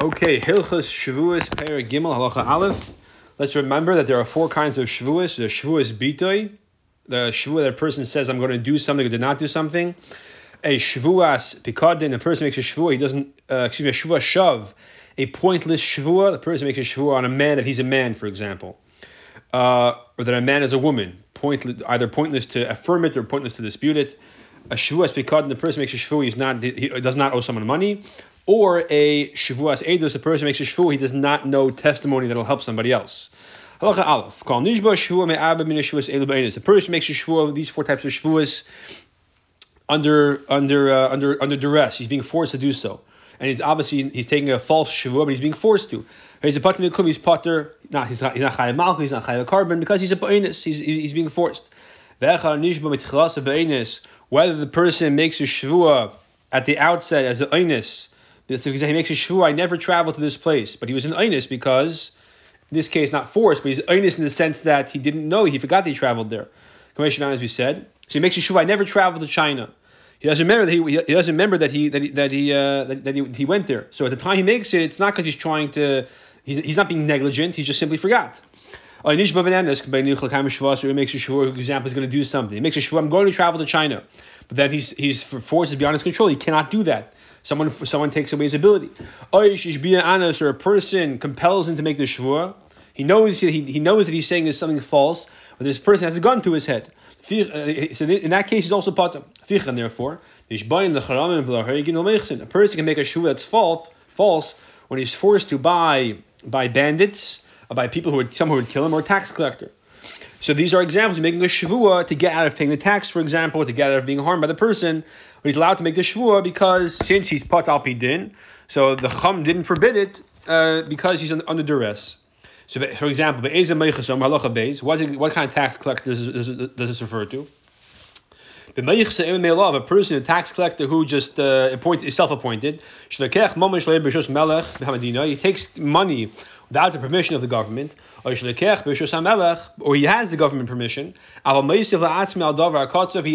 Okay, Hilchas Shavuos Per Gimel Halacha Aleph. Let's remember that there are four kinds of Shavuos. The Shavuos Bitoy, the Shavuot that a person says, I'm going to do something or did not do something. A Shavuas Pikadin, the person makes a Shavuot, he doesn't, uh, excuse me, a Shavuot Shav, a pointless Shavuot, the person makes a Shavuot on a man that he's a man, for example. Uh, or that a man is a woman, pointless, either pointless to affirm it or pointless to dispute it. A Shavuos Pikadin, the person makes a Shavuot, he's not, he does not owe someone money or a Shavuas Eidos, a person makes a Shavu, he does not know testimony that'll help somebody else. Halacha Aleph. Call Nishba Shavu Me'aba Min Shavuas Elu Be'enis. A person makes a Shavu, these four types of Shavuas, under under uh, under under duress. He's being forced to do so, and he's obviously he's taking a false Shavu, but he's being forced to. He's a mikum. He's pater. Not he's not he's not chayav malchus. He's not chayav korban because he's a be'enis. He's he's being forced. Whether the person makes a Shavua at the outset as an einis so he makes a shvu, I never traveled to this place. But he was an Einis because, in this case, not forced, but he's Einis in the sense that he didn't know, he forgot that he traveled there. Commission as we said. So he makes a shvu, I never traveled to China. He doesn't remember that he, he doesn't remember that he that he that he, uh, that, that he, he went there. So at the time he makes it, it's not because he's trying to. He's, he's not being negligent. He just simply forgot. Oh, Nish Bavanenas, makes a shvur, example, is going to do something. He makes a shvur, I'm going to travel to China. But then he's he's forced to beyond his control. He cannot do that. Someone someone takes away his ability. Or a person compels him to make the shvur. He knows he, he knows that he's saying is something false, but this person has a gun to his head. Uh, so in that case, he's also patam. Therefore, a person can make a shvur that's false, false when he's forced to buy by bandits, or by people who would someone who would kill him, or a tax collector. So these are examples of making a shvua to get out of paying the tax, for example, to get out of being harmed by the person. But he's allowed to make the shvua because since he's pat al din, so the chum didn't forbid it uh, because he's under duress. So, for example, what, what kind of tax collector does, does, does this refer to? A person, a tax collector who just uh, appoints, is self-appointed. He takes money without the permission of the government or he has the government permission. He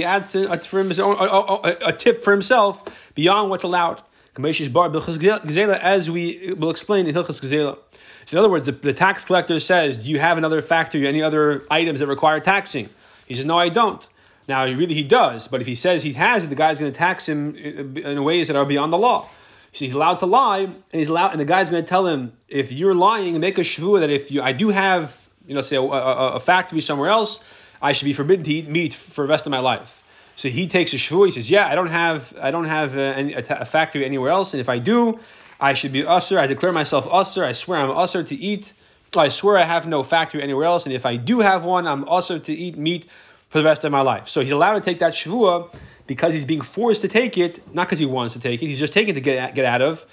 adds a, for his own, a, a tip for himself beyond what's allowed. As we will explain in Hilchas Gezela. So in other words, the, the, tax collector says, "Do you have another factory, any other items that require taxing?" He says, "No, I don't." Now, really, he does, but if he says he has it, the guy's going to tax him uh, in ways that are beyond the law. So he's allowed to lie, and he's allowed, and the guy's going to tell him, if you're lying, make a shvua that if you, I do have, you know, say a, a, a, factory somewhere else, I should be forbidden to eat meat for the rest of my life. So he takes a shvua. He says, yeah, I don't have, I don't have uh, any, a, factory anywhere else, and if I do, I should be usher. I declare myself usher. I swear I'm usher to eat. I swear I have no factory anywhere else, and if I do have one, I'm usher to eat meat for the rest of my life. So he's allowed to take that shvua because he's being forced to take it, not because he wants to take it. He's just taking it to get get out of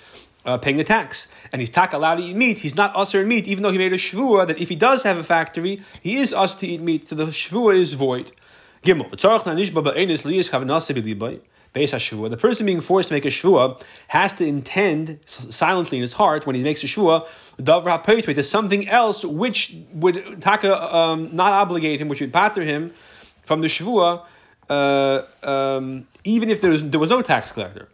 uh, paying the tax. And he's tak allowed to eat meat. He's not in meat, even though he made a shvua that if he does have a factory, he is usher to eat meat. So the shvua is void. Gimel. The person being forced to make a shvua has to intend silently in his heart when he makes a shvua to something else which would taka um, not obligate him, which would pater him from the shvua uh, um, even if there was, there was no tax collector.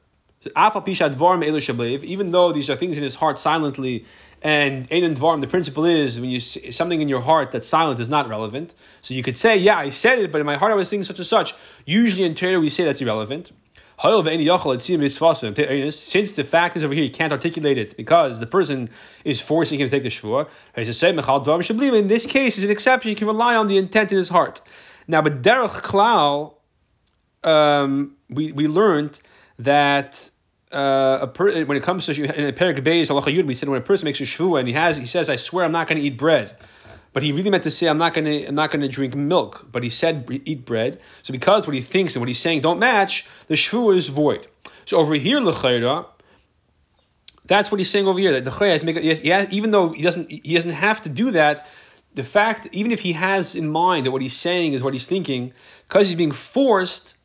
Even though these are things in his heart silently, and Ein Dvarim, the principle is when you something in your heart that's silent is not relevant. So you could say, yeah, I said it, but in my heart I was thinking such and such. Usually in Torah we say that's irrelevant. Since the fact is over here, he can't articulate it because the person is forcing him to take the shvur. In this case, it's an exception. You can rely on the intent in his heart. Now, but derech klal, um, we, we learned that uh, a per, when it comes to in a Perik Beis Halacha Yud, we said when a person makes a shvu and he has he says, "I swear I'm not going to eat bread," but he really meant to say, "I'm not going to I'm not going to drink milk," but he said, "Eat bread." So because what he thinks and what he's saying don't match, the shvu is void. So over here, lechayra, that's what he's saying over here. That the chayra make has, even though he doesn't he doesn't have to do that. The fact, even if he has in mind that what he's saying is what he's thinking, because he's being forced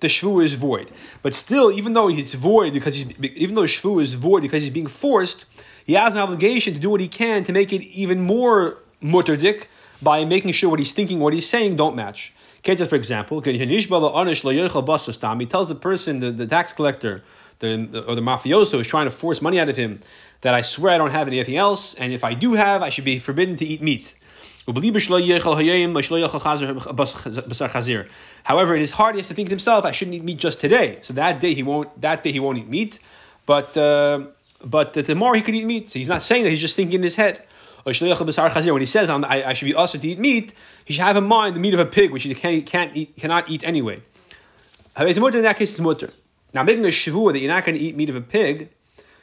the shvu is void. But still, even though it's void because he's even though shvu is void because he's being forced, he has an obligation to do what he can to make it even more mutterdik by making sure what he's thinking, what he's saying, don't match. Ketzah, for example, he tells the person, the, the tax collector, the, or the mafioso is trying to force money out of him, that I swear I don't have anything else, and if I do have, I should be forbidden to eat meat. However, in his heart, he has to think to himself, "I shouldn't eat meat just today." So that day he won't. That day he won't eat meat, but uh, but tomorrow he could eat meat. So he's not saying that; he's just thinking in his head. When he says I, I should be also to eat meat, he should have in mind the meat of a pig, which he can't, can't eat, cannot eat anyway. In that case, it's mutter. Now, making a shavua that you're not going to eat meat of a pig,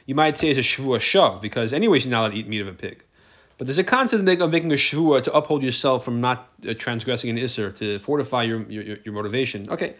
you might say is a shavua shav, because anyways you're not allowed to eat meat of a pig. But there's a concept of making a shvua to uphold yourself from not uh, transgressing an isser, to fortify your, your, your motivation. Okay.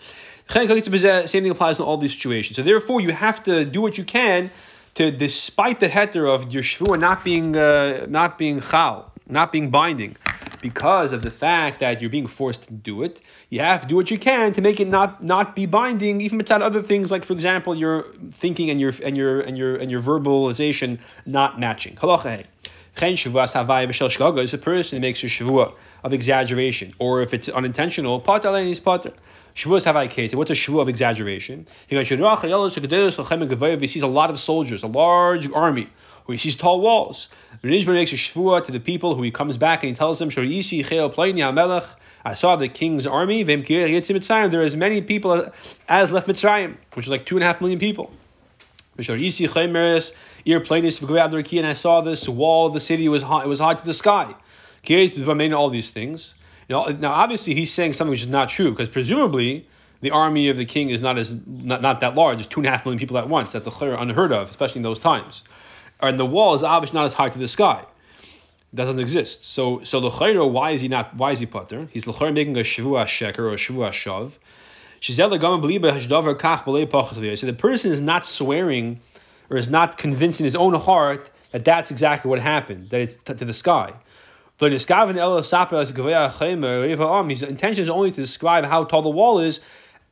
Same thing applies in all these situations. So therefore, you have to do what you can to, despite the heter of your shvua not being uh, not being chal, not being binding, because of the fact that you're being forced to do it, you have to do what you can to make it not not be binding, even without other things like, for example, your thinking and your and your and your and your verbalization not matching. Halacha Chen Shavuas Havai V'Shel Shgaga is a person who makes a Shavua of exaggeration, or if it's unintentional, Potter and he's Potter. Shavuos Havai case. What's a Shavua of exaggeration? He sees a lot of soldiers, a large army, or he sees tall walls. Rinishman makes a Shavua to the people who he comes back and he tells them, I saw the king's army. There are as many people as left Mitzrayim, which is like two and a half million people. Ear plainest and I saw this wall of the city was high, it was high to the sky. Okay, All these things. You know, now, obviously, he's saying something which is not true because presumably the army of the king is not as not, not that large. There's two and a half million people at once. That's the unheard of, especially in those times. And the wall is obviously not as high to the sky. It doesn't exist. So, so the why is he not? Why is he putter? He's the making a shavua sheker or a shavua shav. So the person is not swearing or is not convinced in his own heart that that's exactly what happened, that it's to, to the sky. Um, his intention is only to describe how tall the wall is,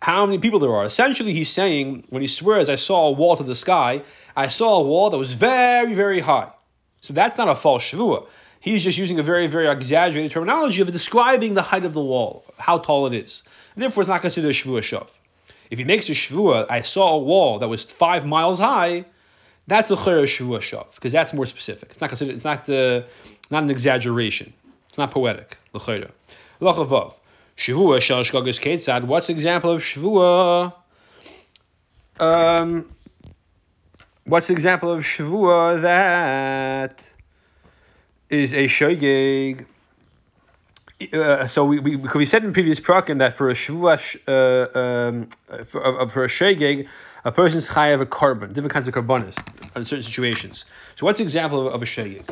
how many people there are. Essentially, he's saying, when he swears, I saw a wall to the sky, I saw a wall that was very, very high. So that's not a false shavua. He's just using a very, very exaggerated terminology of describing the height of the wall, how tall it is. And therefore, it's not considered a shavua shav. If he makes a shvua, I saw a wall that was five miles high, that's a chayr shavua shav because that's more specific. It's not considered. It's not uh, not an exaggeration. It's not poetic. L'chayra. Lachavav. Shavua shal shgagas ketzad. What's the example of shavua? Um, what's the example of shavua that is a shogeg? Uh, so we, we, we said in previous prakim that for a shavua, uh, um, for, uh, for a shogeg, a person's high of a korban, different kinds of carbonis in certain situations. So what's the example of, of a shegig?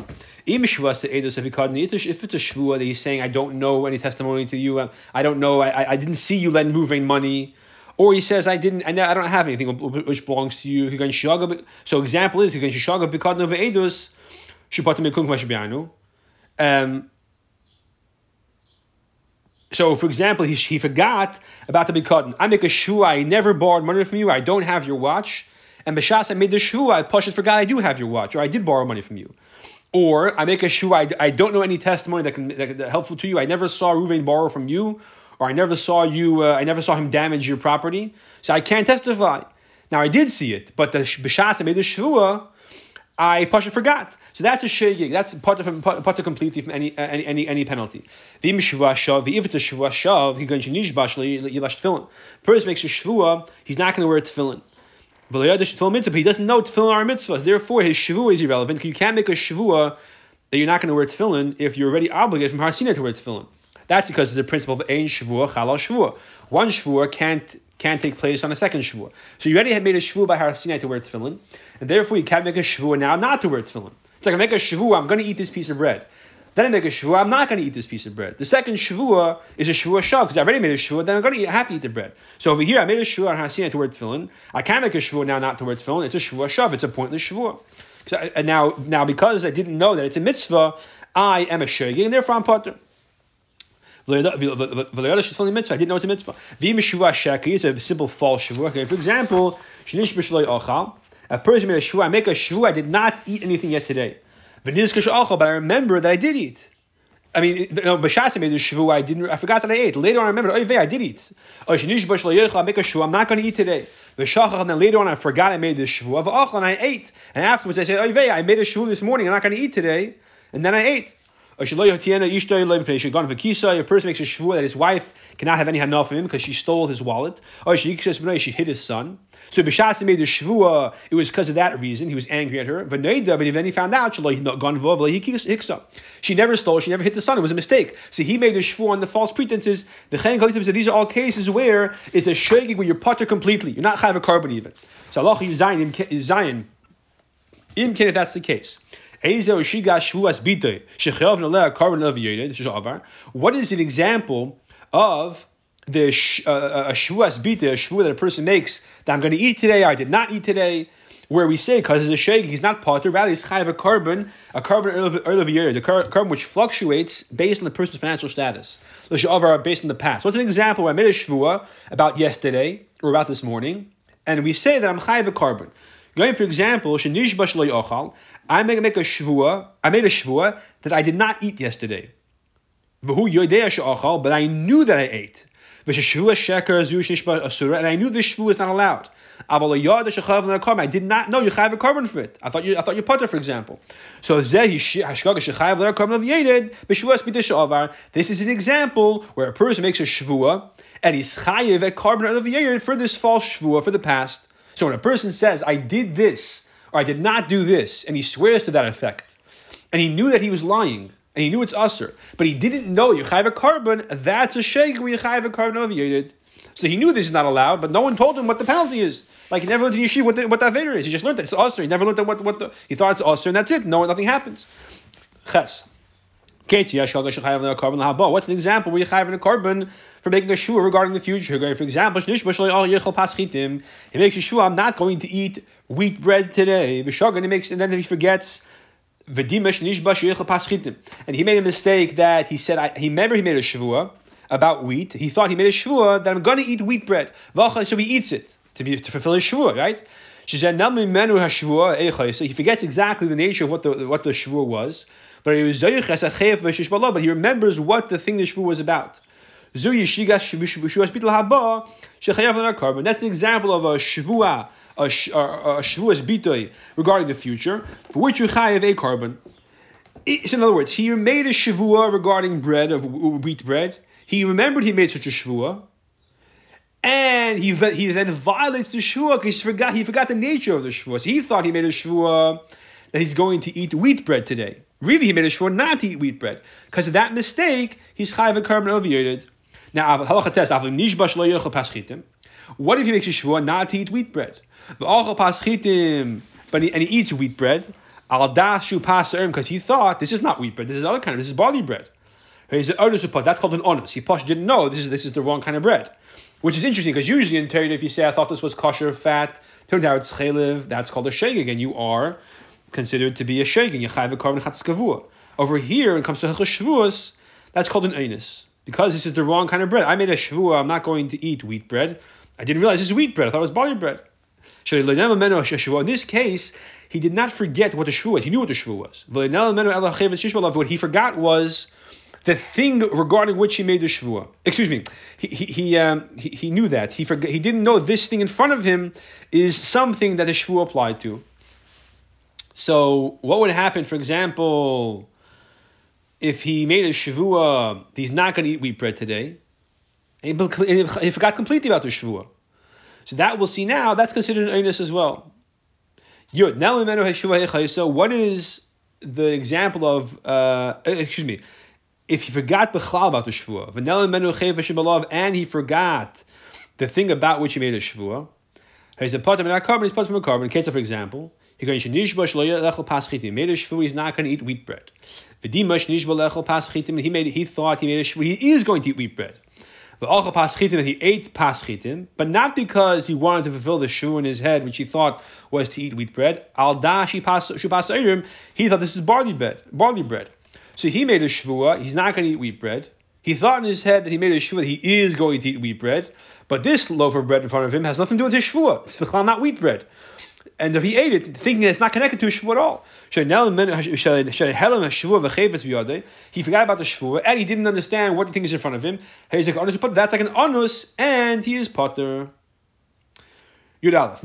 If it's a shvua that he's saying, I don't know any testimony to you, I don't know, I, I didn't see you lend moving money, or he says, I didn't, I don't have anything which belongs to you. So example is, um, so, for example, he, he forgot about the Bikatan. I make a shua, I never borrowed money from you, I don't have your watch. And Bashas, I made the shua, I pushed it, forgot I do have your watch, or I did borrow money from you. Or I make a shua, I, I don't know any testimony that can that, that helpful to you. I never saw Ruvain borrow from you, or I never saw you, uh, I never saw him damage your property. So I can't testify. Now I did see it, but the Bashas, I made the shua, I Pasha forgot. So that's a shegig. That's part of part completely from any any any, any penalty. If it's a shvua shav, he going to nishbash yilash tefillin. Person makes a shvua, he's not going to wear tefillin. But he doesn't know tefillin are mitzvah. Therefore, his shvua is irrelevant. You can't make a shvua that you're not going to wear tefillin if you're already obligated from Har Sinai to wear tefillin. That's because there's a principle of ein shvua chalal shvua. One shvua can't can't take place on a second shvua. So you already had made a shvua by Har Sinai to wear tefillin, and therefore you can't make a shvua now not to wear tefillin. It's like I make a shvua, I'm going to eat this piece of bread. Then I make a shvua, I'm not going to eat this piece of bread. The second shvua is a shvua shav because I already made a shvua, then I'm going to eat, have to eat the bread. So over here, I made a shvua on Har Sinai to wear tefillin. I can't make a shvua now not to wear tefillin. It's a shvua shav. It's a pointless shvua. So, now, now because I didn't know that it's a mitzvah, I am a shogeg, and therefore I'm potter. I didn't know what it's a mitzvah. It's a simple false shavua. For example, a person made a shvu. I make a shvu. I did not eat anything yet today. But I remember that I did eat. I mean, no, Bashas made a shvu. I didn't. I forgot that I ate. Later on, I remembered. Oh, I did eat. I make a shvu. I'm not going to eat today. and then later on I forgot I made the this shvuah, and I ate. And afterwards I said, oh, I made a shvuah this morning, I'm not going to eat today. And then I ate. A person makes a shvuah that his wife cannot have any hanaf of him because she stole his wallet. Or she hit his son. So Bishas made the shvuah, it was because of that reason. He was angry at her. But then he found out she never stole, she never hit the son. It was a mistake. So he made the shvuah on the false pretenses. The Chen said these are all cases where it's a shagig where you're putter completely. You're not chayv a korban even. So Allah is Zion. Im if that's the case. What is an example of the uh, uh, a shvuas bita, a shvuah that a person makes that I'm going to eat today, I did not eat today, where we say because it's a shake, he's not potter, rather he's chayav a korban, a korban early of year, the korban which fluctuates based on the person's financial status. The shavar based on the past. What's an example I made a shvuah about yesterday or about this morning, and we say that I'm chayav a korban. Going for example, shenish bashloy ochal, I make a shvuah. I made a shvuah that I did not eat yesterday. But I knew that I ate. And I knew this shvu is not allowed. I did not know you have a korban for it. I thought you, I thought you putter, for example. So this is an example where a person makes a shvua and he's chayiv a korban of for this false shvua for the past. So when a person says, "I did this," or I did not do this, and he swears to that effect, and he knew that he was lying, and he knew it's usr, but he didn't know you a korban, that's a shake where you a korban yedid. So he knew this is not allowed, but no one told him what the penalty is. Like he never learned in yeshiva what, the, what that Vader is. He just learned that it's usr. He never learned that what, what the, he thought it's usr, and that's it. No, nothing happens. Ches. What's an example where you have a korban for making a shua regarding the future? For example, he makes a shua, I'm not going to eat wheat bread today. He makes, and then he forgets and he made a mistake that he said, I, he remember he made a shvua about wheat. He thought he made a shvua that I'm going to eat wheat bread. So he eats it to, be, to fulfill his shvua, right? So he forgets exactly the nature of what the, what the shvua was. But he was but he remembers what the thing the shvua was about. That's an example of a shvua a, a, a shvuas bitoy regarding the future, for which you chayiv a korban. So in other words, he made a shavua regarding bread of wheat bread. He remembered he made such a shavua, and he he then violates the shvua because he forgot he forgot the nature of the shvua. So he thought he made a shvua that he's going to eat wheat bread today. Really, he made a shvua not to eat wheat bread because of that mistake. He's chayiv a korban overrated. Now, halacha test. nishbash lo yochel paschitim. What if he makes a shvua not to eat wheat bread? But he, and he eats wheat bread. Al dashu paser because he thought this is not wheat bread. This is other kind of. This is barley bread. He's That's called an onus. He posh didn't know this is this is the wrong kind of bread, which is interesting because usually in Torah, if you say I thought this was kosher fat, turned out it's chaylev. That's called a shegig, and you are considered to be a chayv a korban chatzkavua. Over here, when it comes to shvuas, that's called an einus because this is the wrong kind of bread. I made a shvua. I'm not going to eat wheat bread. I didn't realize this is wheat bread. I thought it was barley bread. In this case, he did not forget what the shvu was. He knew what the shvu was. What he forgot was the thing regarding which he made the shvua. Excuse me. He he he, um, he, he knew that. He forgot. He didn't know this thing in front of him is something that the shvua applied to. So what would happen, for example, if he made a shvua, he's not going to eat wheat bread today, he forgot completely about the shvua. So that we'll see now, that's considered an onus as well. So what is the example of, uh, excuse me, if he forgot Bechal about the Shvuah, and he forgot the thing about which he made a Shvuah, he's a part of a korban, he's part from a korban. In case of, for example, he's not going to eat wheat bread. He made, he thought he made a Shvuah, he is going to eat wheat bread. That he ate Paschitim, but not because he wanted to fulfill the shoe in his head, which he thought was to eat wheat bread. Al Dashi he thought this is barley bread, barley bread. So he made a shvua, he's not going to eat wheat bread. He thought in his head that he made a shvua he is going to eat wheat bread, but this loaf of bread in front of him has nothing to do with his shvua. It's not wheat bread. And so he ate it, thinking it's not connected to a shvua at all. He forgot about the shvua and he didn't understand what the thing is in front of him. That's like an onus, and he is potter. If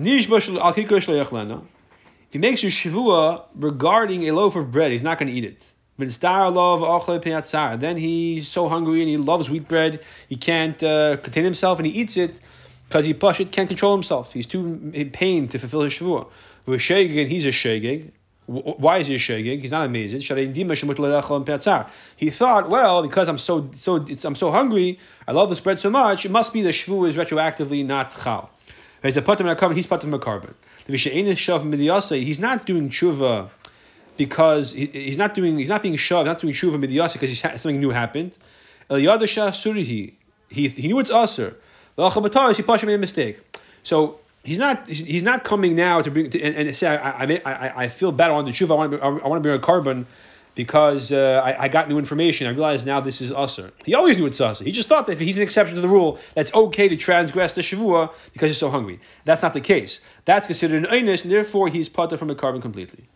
he makes a shavua regarding a loaf of bread, he's not going to eat it. Then he's so hungry and he loves wheat bread, he can't uh, contain himself and he eats it because he push it can't control himself. He's too in pain to fulfill his shavua. He's a shegeg. Why is he a shegeg? He's not amazed. He thought, well, because I'm so so I'm so hungry, I love this bread so much, it must be the shvu is retroactively not chal. He's a patam korban. He's patam korban. He's not doing tshuva because he, he's not doing he's not being shoved, not doing tshuva midyasa because he's, something new happened. He he knew it's usher. He made a mistake. So he's not he's not coming now to bring to, and, and say I, I, I, I feel bad on the tshuva. I want to I want to bring a korban because uh, I, I, got new information. I realize now this is usher. He always knew it's usher. He just thought that if he's an exception to the rule, that's okay to transgress the shavua because he's so hungry. That's not the case. That's considered an einus, and therefore he's potter from a korban completely.